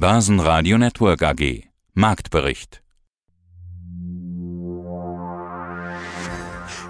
Börsenradio Network AG. Marktbericht.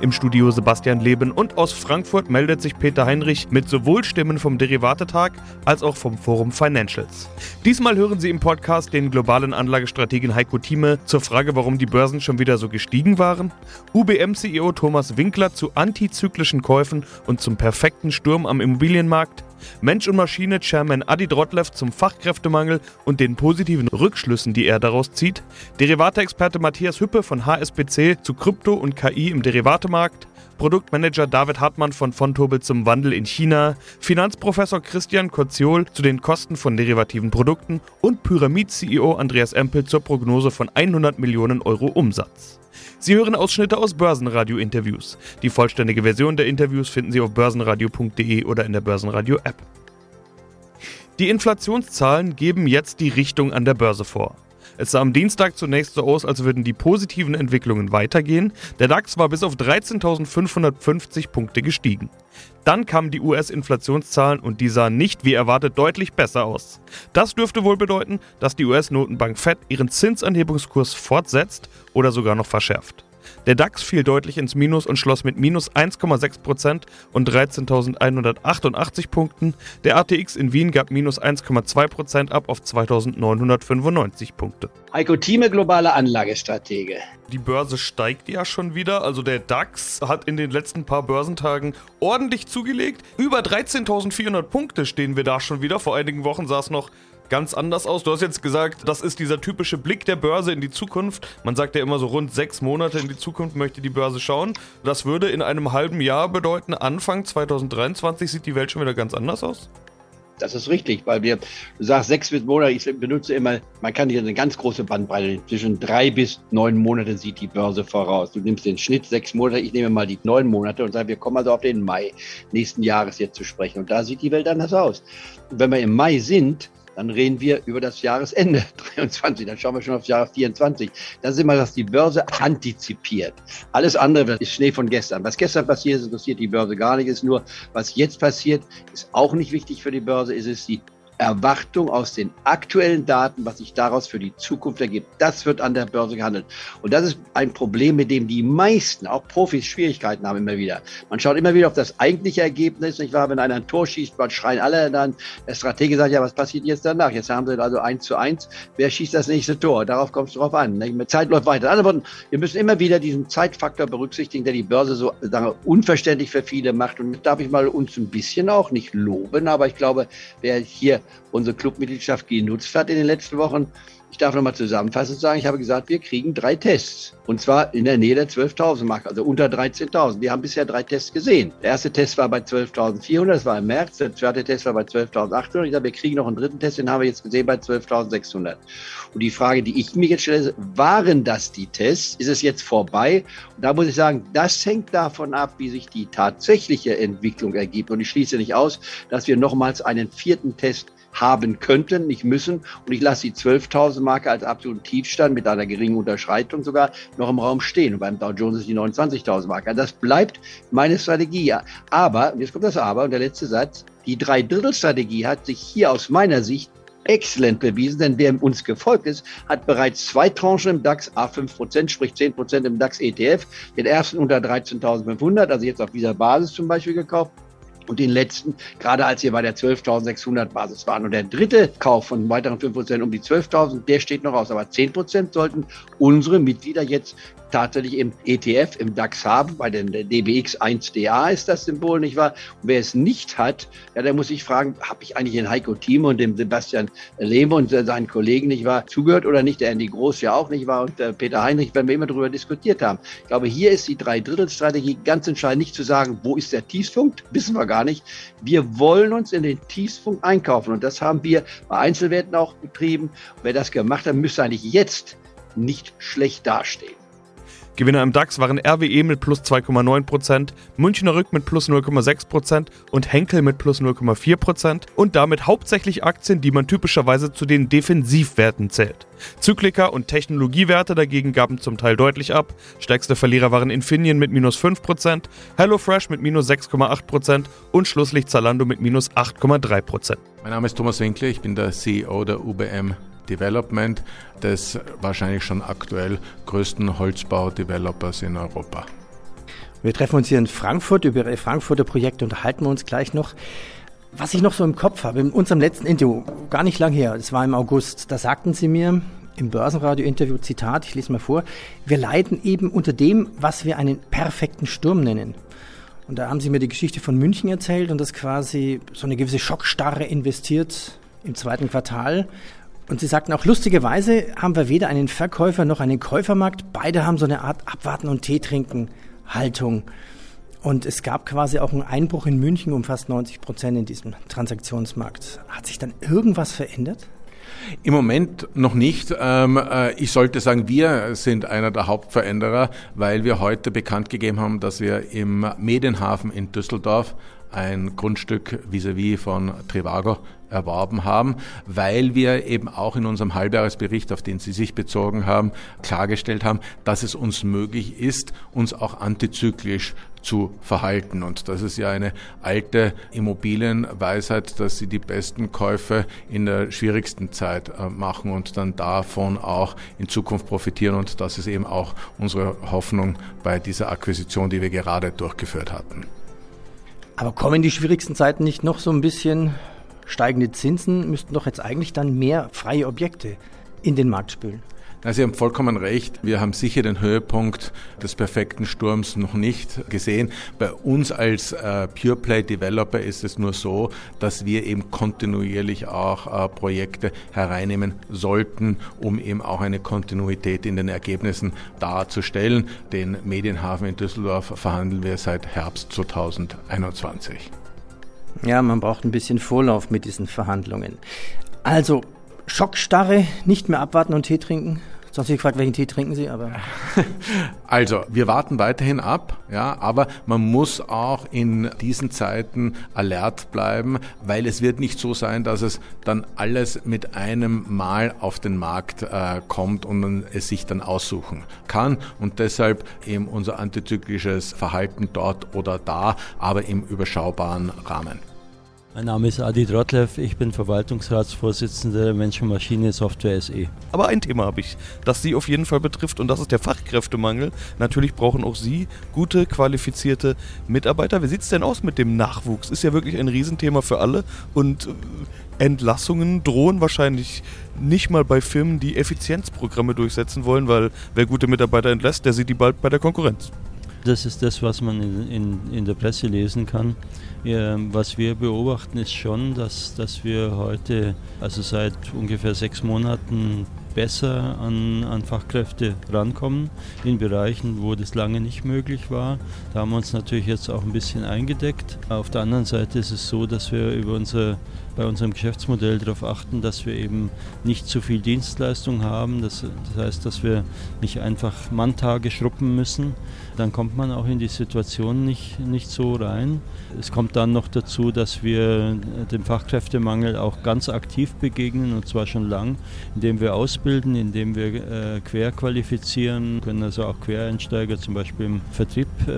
Im Studio Sebastian Leben und aus Frankfurt meldet sich Peter Heinrich mit sowohl Stimmen vom Derivatetag als auch vom Forum Financials. Diesmal hören Sie im Podcast den globalen Anlagestrategen Heiko Thieme zur Frage, warum die Börsen schon wieder so gestiegen waren, UBM-CEO Thomas Winkler zu antizyklischen Käufen und zum perfekten Sturm am Immobilienmarkt, Mensch und Maschine Chairman Adi Drotlev zum Fachkräftemangel und den positiven Rückschlüssen, die er daraus zieht, Derivate-Experte Matthias Hüppe von HSBC zu Krypto und KI im Derivatemarkt, Produktmanager David Hartmann von Fontobel zum Wandel in China, Finanzprofessor Christian Kotziol zu den Kosten von derivativen Produkten und Pyramid-CEO Andreas Empel zur Prognose von 100 Millionen Euro Umsatz. Sie hören Ausschnitte aus Börsenradio-Interviews. Die vollständige Version der Interviews finden Sie auf börsenradio.de oder in der Börsenradio-App. Die Inflationszahlen geben jetzt die Richtung an der Börse vor. Es sah am Dienstag zunächst so aus, als würden die positiven Entwicklungen weitergehen. Der DAX war bis auf 13.550 Punkte gestiegen. Dann kamen die US-Inflationszahlen und die sahen nicht wie erwartet deutlich besser aus. Das dürfte wohl bedeuten, dass die US-Notenbank Fed ihren Zinsanhebungskurs fortsetzt oder sogar noch verschärft. Der DAX fiel deutlich ins Minus und schloss mit minus 1,6% und 13.188 Punkten. Der ATX in Wien gab minus 1,2% ab auf 2.995 Punkte. Heiko Thieme, globale Anlagestratege. Die Börse steigt ja schon wieder. Also der DAX hat in den letzten paar Börsentagen ordentlich zugelegt. Über 13.400 Punkte stehen wir da schon wieder. Vor einigen Wochen sah es noch ganz anders aus. Du hast jetzt gesagt, das ist dieser typische Blick der Börse in die Zukunft. Man sagt ja immer so rund sechs Monate in die Zukunft möchte die Börse schauen. Das würde in einem halben Jahr bedeuten, Anfang 2023 sieht die Welt schon wieder ganz anders aus? Das ist richtig, weil wir, du sagst sechs bis Monate, ich benutze immer, man kann hier eine ganz große Bandbreite, zwischen drei bis neun Monate sieht die Börse voraus. Du nimmst den Schnitt sechs Monate, ich nehme mal die neun Monate und sage, wir kommen also auf den Mai nächsten Jahres jetzt zu sprechen. Und da sieht die Welt anders aus. Und wenn wir im Mai sind, dann reden wir über das Jahresende 23, dann schauen wir schon aufs Jahr 24. Das ist immer, dass die Börse antizipiert. Alles andere ist Schnee von gestern. Was gestern passiert ist, interessiert die Börse gar nicht. Ist nur, was jetzt passiert, ist auch nicht wichtig für die Börse. Ist es die Erwartung aus den aktuellen Daten, was sich daraus für die Zukunft ergibt. Das wird an der Börse gehandelt. Und das ist ein Problem, mit dem die meisten, auch Profis, Schwierigkeiten haben immer wieder. Man schaut immer wieder auf das eigentliche Ergebnis, nicht wahr? Wenn einer ein Tor schießt, man schreien alle dann. Der Stratege sagt, ja, was passiert jetzt danach? Jetzt haben sie also eins zu eins. Wer schießt das nächste Tor? Darauf kommt es drauf an. Nicht? Zeit läuft weiter. Also, wir müssen immer wieder diesen Zeitfaktor berücksichtigen, der die Börse so sagen, unverständlich für viele macht. Und darf ich mal uns ein bisschen auch nicht loben, aber ich glaube, wer hier unsere Clubmitgliedschaft genutzt hat in den letzten Wochen. Ich darf nochmal zusammenfassend sagen, ich habe gesagt, wir kriegen drei Tests. Und zwar in der Nähe der 12.000 Marke, also unter 13.000. Wir haben bisher drei Tests gesehen. Der erste Test war bei 12.400, das war im März. Der zweite Test war bei 12.800. Ich sage, wir kriegen noch einen dritten Test, den haben wir jetzt gesehen bei 12.600. Und die Frage, die ich mir jetzt stelle, waren das die Tests? Ist es jetzt vorbei? Und da muss ich sagen, das hängt davon ab, wie sich die tatsächliche Entwicklung ergibt. Und ich schließe nicht aus, dass wir nochmals einen vierten Test haben könnten, nicht müssen. Und ich lasse die 12.000 Marke als absoluten Tiefstand mit einer geringen Unterschreitung sogar noch im Raum stehen. Und beim Dow Jones ist die 29.000 Marke. Das bleibt meine Strategie. Aber, jetzt kommt das Aber und der letzte Satz, die Dreidrittel-Strategie hat sich hier aus meiner Sicht exzellent bewiesen, denn wer uns gefolgt ist, hat bereits zwei Tranchen im DAX, A5 Prozent, sprich 10 Prozent im DAX ETF, den ersten unter 13.500, also jetzt auf dieser Basis zum Beispiel gekauft und den letzten, gerade als wir bei der 12.600 Basis waren. Und der dritte Kauf von weiteren 5% um die 12.000, der steht noch aus. Aber 10% sollten unsere Mitglieder jetzt tatsächlich im ETF, im DAX haben. Bei den DBX 1DA ist das Symbol, nicht wahr? Und wer es nicht hat, ja, der muss sich fragen, habe ich eigentlich den Heiko Thieme und dem Sebastian Lehme und seinen Kollegen, nicht wahr, zugehört oder nicht? Der Andy Groß ja auch, nicht wahr? Und äh, Peter Heinrich, wenn wir immer darüber diskutiert haben. Ich glaube, hier ist die Dreidrittelstrategie ganz entscheidend, nicht zu sagen, wo ist der Tiefpunkt? Wissen wir gar nicht. Wir wollen uns in den Tiefpunkt einkaufen und das haben wir bei Einzelwerten auch betrieben. wer das gemacht hat, müsste eigentlich jetzt nicht schlecht dastehen. Gewinner im DAX waren RWE mit plus 2,9%, Münchner Rück mit plus 0,6% und Henkel mit plus 0,4% und damit hauptsächlich Aktien, die man typischerweise zu den Defensivwerten zählt. Zyklika und Technologiewerte dagegen gaben zum Teil deutlich ab. Stärkste Verlierer waren Infineon mit minus 5%, HelloFresh mit minus 6,8% und schlusslich Zalando mit minus 8,3%. Mein Name ist Thomas Winkler, ich bin der CEO der UBM Development, des wahrscheinlich schon aktuell größten Holzbau-Developers in Europa. Wir treffen uns hier in Frankfurt. Über Ihre Frankfurter Projekte unterhalten wir uns gleich noch. Was ich noch so im Kopf habe, in unserem letzten Interview, gar nicht lang her, das war im August, da sagten Sie mir im Börsenradio-Interview, Zitat, ich lese mal vor, wir leiden eben unter dem, was wir einen perfekten Sturm nennen. Und da haben Sie mir die Geschichte von München erzählt und dass quasi so eine gewisse Schockstarre investiert im zweiten Quartal. Und Sie sagten auch, lustigerweise haben wir weder einen Verkäufer noch einen Käufermarkt. Beide haben so eine Art Abwarten und Tee trinken Haltung. Und es gab quasi auch einen Einbruch in München um fast 90 Prozent in diesem Transaktionsmarkt. Hat sich dann irgendwas verändert? Im Moment noch nicht. Ähm, äh, ich sollte sagen, wir sind einer der Hauptveränderer, weil wir heute bekannt gegeben haben, dass wir im Medienhafen in Düsseldorf ein Grundstück vis-à-vis -vis von Trivago erworben haben, weil wir eben auch in unserem Halbjahresbericht, auf den Sie sich bezogen haben, klargestellt haben, dass es uns möglich ist, uns auch antizyklisch zu verhalten. Und das ist ja eine alte Immobilienweisheit, dass sie die besten Käufe in der schwierigsten Zeit äh, machen und dann davon auch in Zukunft profitieren. Und das ist eben auch unsere Hoffnung bei dieser Akquisition, die wir gerade durchgeführt hatten. Aber kommen die schwierigsten Zeiten nicht noch so ein bisschen steigende Zinsen müssten doch jetzt eigentlich dann mehr freie Objekte in den Markt spülen. Sie haben vollkommen recht. Wir haben sicher den Höhepunkt des perfekten Sturms noch nicht gesehen. Bei uns als äh, Pure Play Developer ist es nur so, dass wir eben kontinuierlich auch äh, Projekte hereinnehmen sollten, um eben auch eine Kontinuität in den Ergebnissen darzustellen. Den Medienhafen in Düsseldorf verhandeln wir seit Herbst 2021. Ja, man braucht ein bisschen Vorlauf mit diesen Verhandlungen. Also, Schockstarre, nicht mehr abwarten und Tee trinken. Sonst habe ich gefragt, welchen Tee trinken Sie, aber. Also, wir warten weiterhin ab, ja, aber man muss auch in diesen Zeiten alert bleiben, weil es wird nicht so sein, dass es dann alles mit einem Mal auf den Markt äh, kommt und man es sich dann aussuchen kann. Und deshalb eben unser antizyklisches Verhalten dort oder da, aber im überschaubaren Rahmen. Mein Name ist Adi Drotlev, ich bin Verwaltungsratsvorsitzender Mensch und Maschine Software SE. Aber ein Thema habe ich, das Sie auf jeden Fall betrifft und das ist der Fachkräftemangel. Natürlich brauchen auch Sie gute, qualifizierte Mitarbeiter. Wie sieht es denn aus mit dem Nachwuchs? Ist ja wirklich ein Riesenthema für alle und äh, Entlassungen drohen wahrscheinlich nicht mal bei Firmen, die Effizienzprogramme durchsetzen wollen, weil wer gute Mitarbeiter entlässt, der sieht die bald bei der Konkurrenz. Das ist das, was man in, in, in der Presse lesen kann. Ja, was wir beobachten, ist schon, dass, dass wir heute, also seit ungefähr sechs Monaten, besser an, an Fachkräfte rankommen in Bereichen, wo das lange nicht möglich war. Da haben wir uns natürlich jetzt auch ein bisschen eingedeckt. Auf der anderen Seite ist es so, dass wir über unser bei unserem Geschäftsmodell darauf achten, dass wir eben nicht zu viel Dienstleistung haben. Das, das heißt, dass wir nicht einfach Manntage schruppen müssen. Dann kommt man auch in die Situation nicht, nicht so rein. Es kommt dann noch dazu, dass wir dem Fachkräftemangel auch ganz aktiv begegnen und zwar schon lang, indem wir ausbilden, indem wir äh, querqualifizieren, können also auch Quereinsteiger zum Beispiel im Vertrieb äh,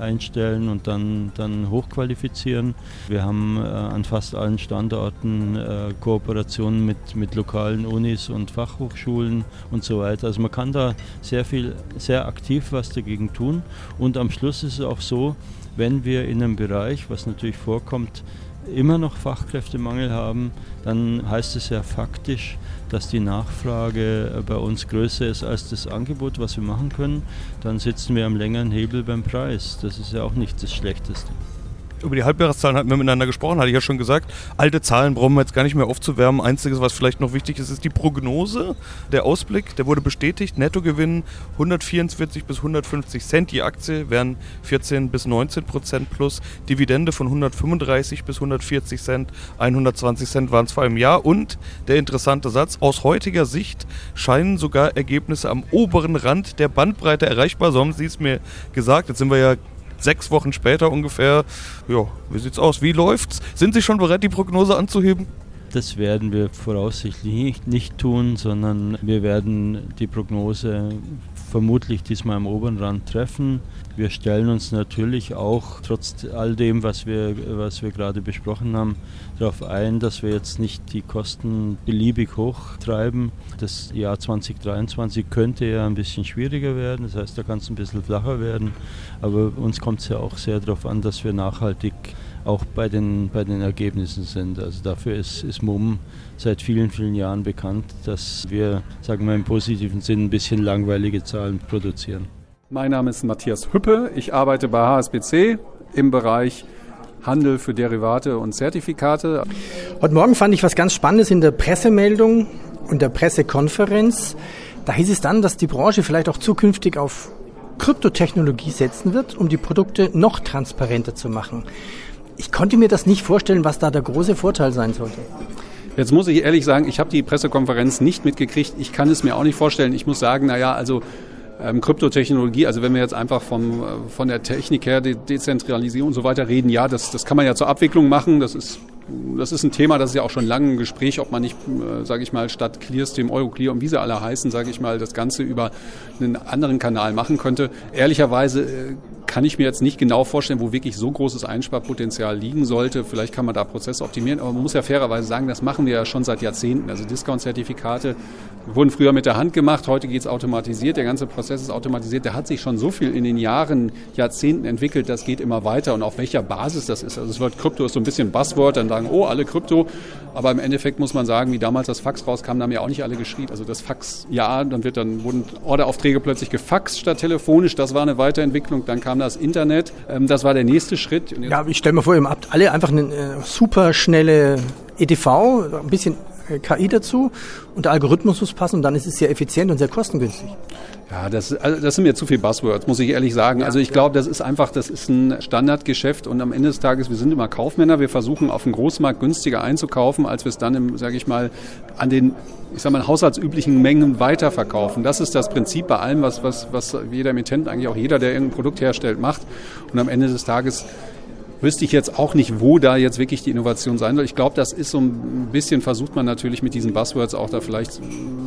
einstellen und dann, dann hochqualifizieren. Wir haben äh, an fast allen Standorten Standorten, äh, Kooperationen mit, mit lokalen Unis und Fachhochschulen und so weiter. Also man kann da sehr viel, sehr aktiv was dagegen tun. Und am Schluss ist es auch so, wenn wir in einem Bereich, was natürlich vorkommt, immer noch Fachkräftemangel haben, dann heißt es ja faktisch, dass die Nachfrage bei uns größer ist als das Angebot, was wir machen können. Dann sitzen wir am längeren Hebel beim Preis. Das ist ja auch nicht das Schlechteste. Über die Halbjahreszahlen hatten wir miteinander gesprochen, hatte ich ja schon gesagt. Alte Zahlen brauchen wir jetzt gar nicht mehr aufzuwärmen. Einziges, was vielleicht noch wichtig ist, ist die Prognose. Der Ausblick, der wurde bestätigt. Nettogewinn 144 bis 150 Cent je Aktie, wären 14 bis 19 Prozent plus. Dividende von 135 bis 140 Cent, 120 Cent waren es vor einem Jahr. Und der interessante Satz, aus heutiger Sicht scheinen sogar Ergebnisse am oberen Rand der Bandbreite erreichbar. So haben Sie es mir gesagt. Jetzt sind wir ja sechs Wochen später ungefähr. Ja, wie sieht's aus? Wie läuft's? Sind Sie schon bereit, die Prognose anzuheben? Das werden wir voraussichtlich nicht, nicht tun, sondern wir werden die Prognose vermutlich diesmal am oberen Rand treffen. Wir stellen uns natürlich auch, trotz all dem, was wir, was wir gerade besprochen haben, darauf ein, dass wir jetzt nicht die Kosten beliebig hochtreiben. Das Jahr 2023 könnte ja ein bisschen schwieriger werden, das heißt, da kann es ein bisschen flacher werden. Aber uns kommt es ja auch sehr darauf an, dass wir nachhaltig auch bei den, bei den Ergebnissen sind. Also dafür ist, ist MUM seit vielen, vielen Jahren bekannt, dass wir, sagen wir im positiven Sinn, ein bisschen langweilige Zahlen produzieren. Mein Name ist Matthias Hüppe. Ich arbeite bei HSBC im Bereich Handel für Derivate und Zertifikate. Heute Morgen fand ich was ganz Spannendes in der Pressemeldung und der Pressekonferenz. Da hieß es dann, dass die Branche vielleicht auch zukünftig auf Kryptotechnologie setzen wird, um die Produkte noch transparenter zu machen. Ich konnte mir das nicht vorstellen, was da der große Vorteil sein sollte. Jetzt muss ich ehrlich sagen, ich habe die Pressekonferenz nicht mitgekriegt. Ich kann es mir auch nicht vorstellen. Ich muss sagen, naja, also ähm, Kryptotechnologie, also wenn wir jetzt einfach vom, äh, von der Technik her, De Dezentralisierung und so weiter reden, ja, das, das kann man ja zur Abwicklung machen. Das ist das ist ein Thema, das ist ja auch schon lange ein Gespräch, ob man nicht, äh, sage ich mal, statt Clearstream, Euroclear und wie sie alle heißen, sage ich mal, das Ganze über einen anderen Kanal machen könnte. Ehrlicherweise äh, kann ich mir jetzt nicht genau vorstellen, wo wirklich so großes Einsparpotenzial liegen sollte. Vielleicht kann man da Prozesse optimieren, aber man muss ja fairerweise sagen, das machen wir ja schon seit Jahrzehnten. Also Discount-Zertifikate wurden früher mit der Hand gemacht, heute geht es automatisiert, der ganze Prozess ist automatisiert. Da hat sich schon so viel in den Jahren, Jahrzehnten entwickelt, das geht immer weiter und auf welcher Basis das ist. Also das Wort Krypto ist so ein bisschen Buzzword, dann sagen, oh, alle Krypto, aber im Endeffekt muss man sagen, wie damals das Fax rauskam, da haben ja auch nicht alle geschrieben. Also das Fax, ja, dann wird dann wurden Orderaufträge plötzlich gefaxt statt telefonisch, das war eine Weiterentwicklung, dann kam das Internet, ähm, das war der nächste Schritt. Ja, ich stelle mir vor, ihr habt alle einfach eine äh, super schnelle EDV, ein bisschen KI dazu und der Algorithmus muss passen und dann ist es sehr effizient und sehr kostengünstig. Ja, das, also das sind mir zu viel Buzzwords, muss ich ehrlich sagen. Also ich glaube, das ist einfach, das ist ein Standardgeschäft und am Ende des Tages, wir sind immer Kaufmänner, wir versuchen auf dem Großmarkt günstiger einzukaufen, als wir es dann, im, sage ich mal, an den ich sag mal, haushaltsüblichen Mengen weiterverkaufen. Das ist das Prinzip bei allem, was, was, was jeder Emittent, eigentlich auch jeder, der irgendein Produkt herstellt, macht. Und am Ende des Tages wüsste ich jetzt auch nicht, wo da jetzt wirklich die Innovation sein soll. Ich glaube, das ist so ein bisschen, versucht man natürlich mit diesen Buzzwords auch da vielleicht,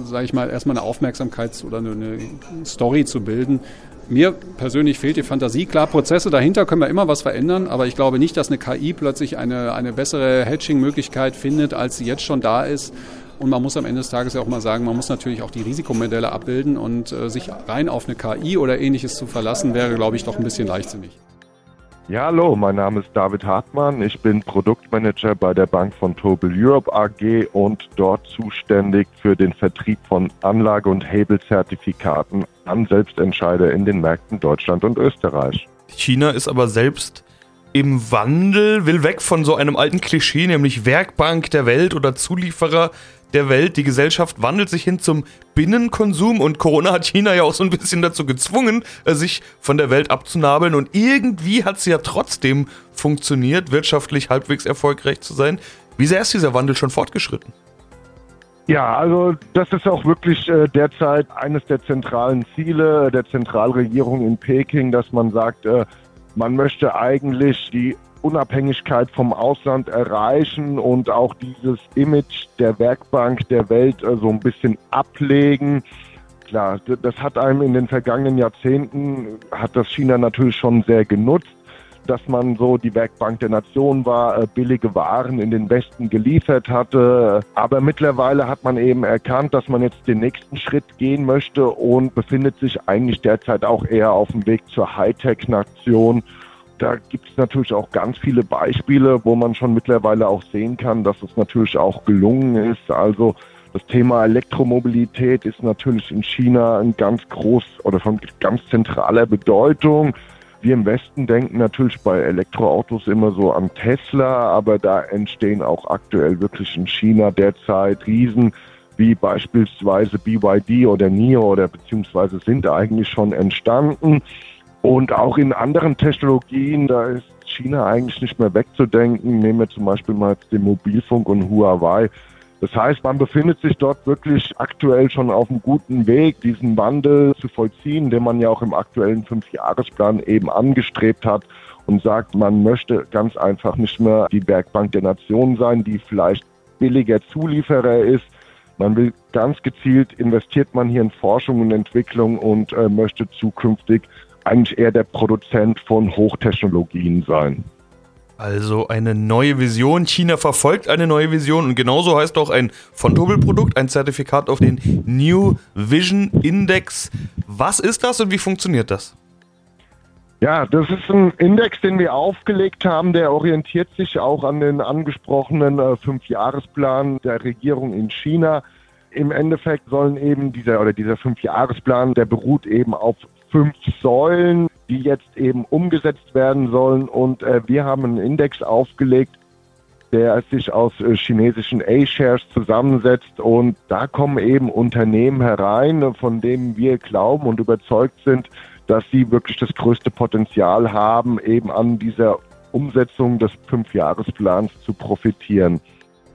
sage ich mal, erstmal eine Aufmerksamkeit oder eine, Story zu bilden. Mir persönlich fehlt die Fantasie. Klar, Prozesse dahinter können wir immer was verändern, aber ich glaube nicht, dass eine KI plötzlich eine, eine bessere Hedging-Möglichkeit findet, als sie jetzt schon da ist. Und man muss am Ende des Tages ja auch mal sagen, man muss natürlich auch die Risikomodelle abbilden und äh, sich rein auf eine KI oder ähnliches zu verlassen, wäre, glaube ich, doch ein bisschen leichtsinnig. Ja, hallo, mein Name ist David Hartmann. Ich bin Produktmanager bei der Bank von Tobel Europe AG und dort zuständig für den Vertrieb von Anlage- und Hebelzertifikaten an Selbstentscheider in den Märkten Deutschland und Österreich. China ist aber selbst im Wandel, will weg von so einem alten Klischee, nämlich Werkbank der Welt oder Zulieferer der Welt. Die Gesellschaft wandelt sich hin zum Binnenkonsum und Corona hat China ja auch so ein bisschen dazu gezwungen, äh, sich von der Welt abzunabeln und irgendwie hat es ja trotzdem funktioniert, wirtschaftlich halbwegs erfolgreich zu sein. Wie sehr ist dieser Wandel schon fortgeschritten? Ja, also das ist auch wirklich äh, derzeit eines der zentralen Ziele der Zentralregierung in Peking, dass man sagt, äh, man möchte eigentlich die Unabhängigkeit vom Ausland erreichen und auch dieses Image der Werkbank der Welt äh, so ein bisschen ablegen. Klar, das hat einem in den vergangenen Jahrzehnten, hat das China natürlich schon sehr genutzt, dass man so die Werkbank der Nation war, äh, billige Waren in den Westen geliefert hatte. Aber mittlerweile hat man eben erkannt, dass man jetzt den nächsten Schritt gehen möchte und befindet sich eigentlich derzeit auch eher auf dem Weg zur Hightech-Nation da gibt es natürlich auch ganz viele Beispiele, wo man schon mittlerweile auch sehen kann, dass es natürlich auch gelungen ist. Also das Thema Elektromobilität ist natürlich in China ein ganz groß oder von ganz zentraler Bedeutung. Wir im Westen denken natürlich bei Elektroautos immer so an Tesla, aber da entstehen auch aktuell wirklich in China derzeit Riesen wie beispielsweise BYD oder NIO oder beziehungsweise sind eigentlich schon entstanden. Und auch in anderen Technologien, da ist China eigentlich nicht mehr wegzudenken. Nehmen wir zum Beispiel mal den Mobilfunk und Huawei. Das heißt, man befindet sich dort wirklich aktuell schon auf einem guten Weg, diesen Wandel zu vollziehen, den man ja auch im aktuellen Fünfjahresplan eben angestrebt hat und sagt, man möchte ganz einfach nicht mehr die Werkbank der Nation sein, die vielleicht billiger Zulieferer ist. Man will ganz gezielt investiert man hier in Forschung und Entwicklung und äh, möchte zukünftig eigentlich eher der Produzent von Hochtechnologien sein. Also eine neue Vision. China verfolgt eine neue Vision und genauso heißt auch ein von Doppelprodukt, ein Zertifikat auf den New Vision Index. Was ist das und wie funktioniert das? Ja, das ist ein Index, den wir aufgelegt haben, der orientiert sich auch an den angesprochenen äh, Fünfjahresplan der Regierung in China. Im Endeffekt sollen eben dieser oder dieser Fünfjahresplan, der beruht eben auf fünf Säulen, die jetzt eben umgesetzt werden sollen. Und äh, wir haben einen Index aufgelegt, der sich aus äh, chinesischen A-Shares zusammensetzt. Und da kommen eben Unternehmen herein, von denen wir glauben und überzeugt sind, dass sie wirklich das größte Potenzial haben, eben an dieser Umsetzung des Fünfjahresplans zu profitieren.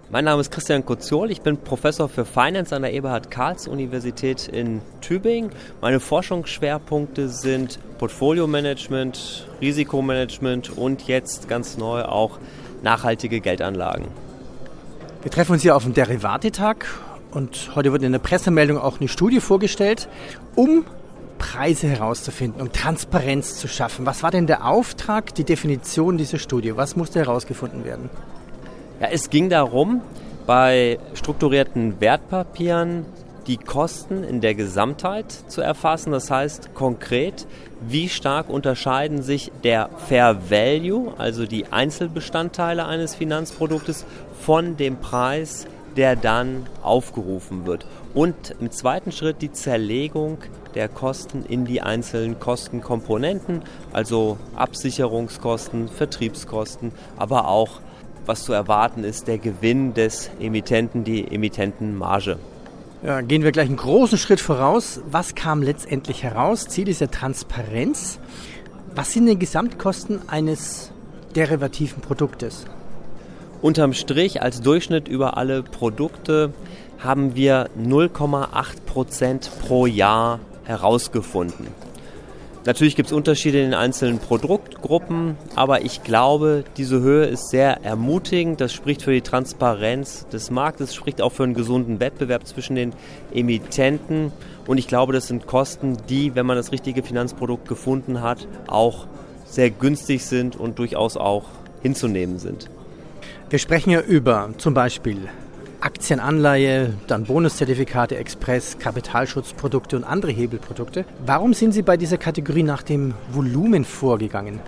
Mein Name ist Christian Koziol, ich bin Professor für Finance an der Eberhard Karls Universität in Tübingen. Meine Forschungsschwerpunkte sind Portfolio-Management, Risikomanagement und jetzt ganz neu auch nachhaltige Geldanlagen. Wir treffen uns hier auf dem Derivatetag und heute wird in der Pressemeldung auch eine Studie vorgestellt, um Preise herauszufinden, um Transparenz zu schaffen. Was war denn der Auftrag, die Definition dieser Studie? Was musste herausgefunden werden? Ja, es ging darum, bei strukturierten Wertpapieren die Kosten in der Gesamtheit zu erfassen. Das heißt konkret, wie stark unterscheiden sich der Fair Value, also die Einzelbestandteile eines Finanzproduktes, von dem Preis, der dann aufgerufen wird. Und im zweiten Schritt die Zerlegung der Kosten in die einzelnen Kostenkomponenten, also Absicherungskosten, Vertriebskosten, aber auch was zu erwarten ist, der Gewinn des Emittenten, die Emittentenmarge. Ja, gehen wir gleich einen großen Schritt voraus. Was kam letztendlich heraus? Ziel ist ja Transparenz. Was sind die Gesamtkosten eines derivativen Produktes? Unterm Strich als Durchschnitt über alle Produkte haben wir 0,8 Prozent pro Jahr herausgefunden. Natürlich gibt es Unterschiede in den einzelnen Produktgruppen, aber ich glaube, diese Höhe ist sehr ermutigend. Das spricht für die Transparenz des Marktes, spricht auch für einen gesunden Wettbewerb zwischen den Emittenten. Und ich glaube, das sind Kosten, die, wenn man das richtige Finanzprodukt gefunden hat, auch sehr günstig sind und durchaus auch hinzunehmen sind. Wir sprechen ja über zum Beispiel Aktienanleihe, dann Bonuszertifikate, Express, Kapitalschutzprodukte und andere Hebelprodukte. Warum sind Sie bei dieser Kategorie nach dem Volumen vorgegangen?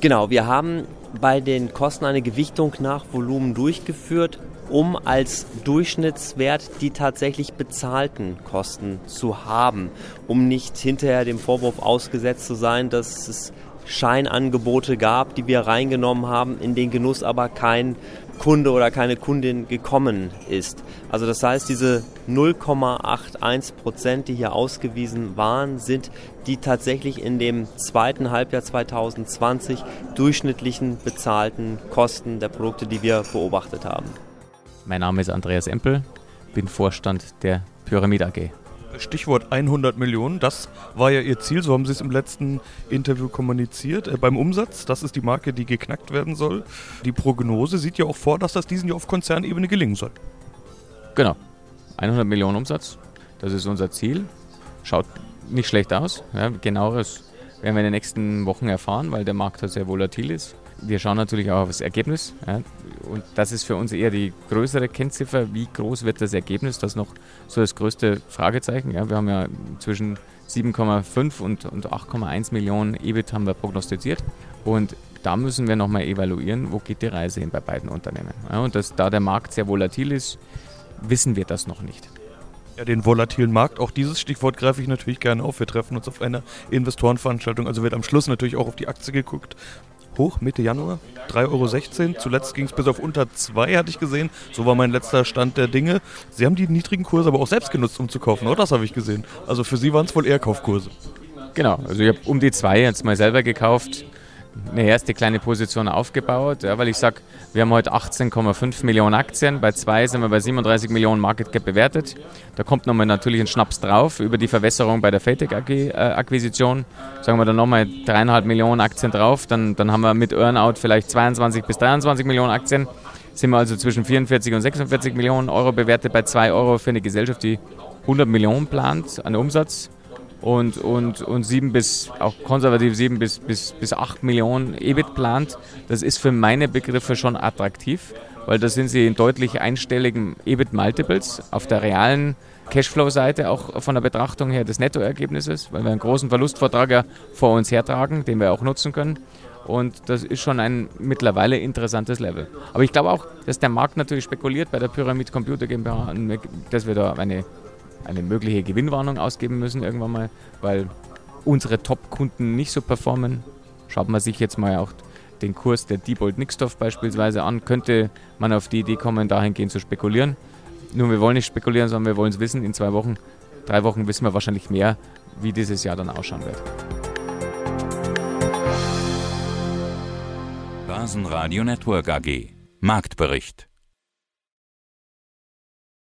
Genau, wir haben bei den Kosten eine Gewichtung nach Volumen durchgeführt, um als Durchschnittswert die tatsächlich bezahlten Kosten zu haben, um nicht hinterher dem Vorwurf ausgesetzt zu sein, dass es Scheinangebote gab, die wir reingenommen haben, in den Genuss aber kein Kunde oder keine Kundin gekommen ist. Also das heißt, diese 0,81 Prozent, die hier ausgewiesen waren, sind die tatsächlich in dem zweiten Halbjahr 2020 durchschnittlichen bezahlten Kosten der Produkte, die wir beobachtet haben. Mein Name ist Andreas Empel, bin Vorstand der Pyramid AG. Stichwort 100 Millionen, das war ja Ihr Ziel, so haben Sie es im letzten Interview kommuniziert. Äh, beim Umsatz, das ist die Marke, die geknackt werden soll. Die Prognose sieht ja auch vor, dass das diesen Jahr auf Konzernebene gelingen soll. Genau, 100 Millionen Umsatz, das ist unser Ziel. Schaut nicht schlecht aus. Ja, genaueres werden wir in den nächsten Wochen erfahren, weil der Markt halt sehr volatil ist. Wir schauen natürlich auch auf das Ergebnis. Ja, und das ist für uns eher die größere Kennziffer. Wie groß wird das Ergebnis? Das ist noch so das größte Fragezeichen. Ja, wir haben ja zwischen 7,5 und, und 8,1 Millionen EBIT haben wir prognostiziert. Und da müssen wir nochmal evaluieren, wo geht die Reise hin bei beiden Unternehmen. Ja, und dass, da der Markt sehr volatil ist, wissen wir das noch nicht. Ja, den volatilen Markt, auch dieses Stichwort greife ich natürlich gerne auf. Wir treffen uns auf einer Investorenveranstaltung, also wird am Schluss natürlich auch auf die Aktie geguckt. Hoch, Mitte Januar, 3,16 Euro. Zuletzt ging es bis auf unter 2, hatte ich gesehen. So war mein letzter Stand der Dinge. Sie haben die niedrigen Kurse aber auch selbst genutzt, um zu kaufen, oder? Das habe ich gesehen. Also für Sie waren es wohl eher Kaufkurse. Genau, also ich habe um die 2 jetzt mal selber gekauft eine erste kleine Position aufgebaut, ja, weil ich sage, wir haben heute 18,5 Millionen Aktien, bei zwei sind wir bei 37 Millionen Market Cap bewertet. Da kommt nochmal natürlich ein Schnaps drauf über die Verwässerung bei der Fatec-Akquisition. Äh, Sagen wir dann nochmal dreieinhalb Millionen Aktien drauf, dann, dann haben wir mit Earnout vielleicht 22 bis 23 Millionen Aktien. Sind wir also zwischen 44 und 46 Millionen Euro bewertet bei 2 Euro für eine Gesellschaft, die 100 Millionen plant an Umsatz und, und, und 7 bis, auch konservativ 7 bis, bis, bis 8 Millionen EBIT plant, das ist für meine Begriffe schon attraktiv, weil da sind sie in deutlich einstelligen EBIT-Multiples auf der realen Cashflow-Seite, auch von der Betrachtung her des Nettoergebnisses, weil wir einen großen Verlustvortrag ja vor uns hertragen, den wir auch nutzen können. Und das ist schon ein mittlerweile interessantes Level. Aber ich glaube auch, dass der Markt natürlich spekuliert bei der Pyramid Computer GmbH, dass wir da eine eine mögliche Gewinnwarnung ausgeben müssen irgendwann mal, weil unsere Top-Kunden nicht so performen. Schaut man sich jetzt mal auch den Kurs der Diebold Nixdorf beispielsweise an, könnte man auf die Idee kommen, dahingehend zu spekulieren. Nur wir wollen nicht spekulieren, sondern wir wollen es wissen. In zwei Wochen, drei Wochen wissen wir wahrscheinlich mehr, wie dieses Jahr dann ausschauen wird. Börsenradio Network AG Marktbericht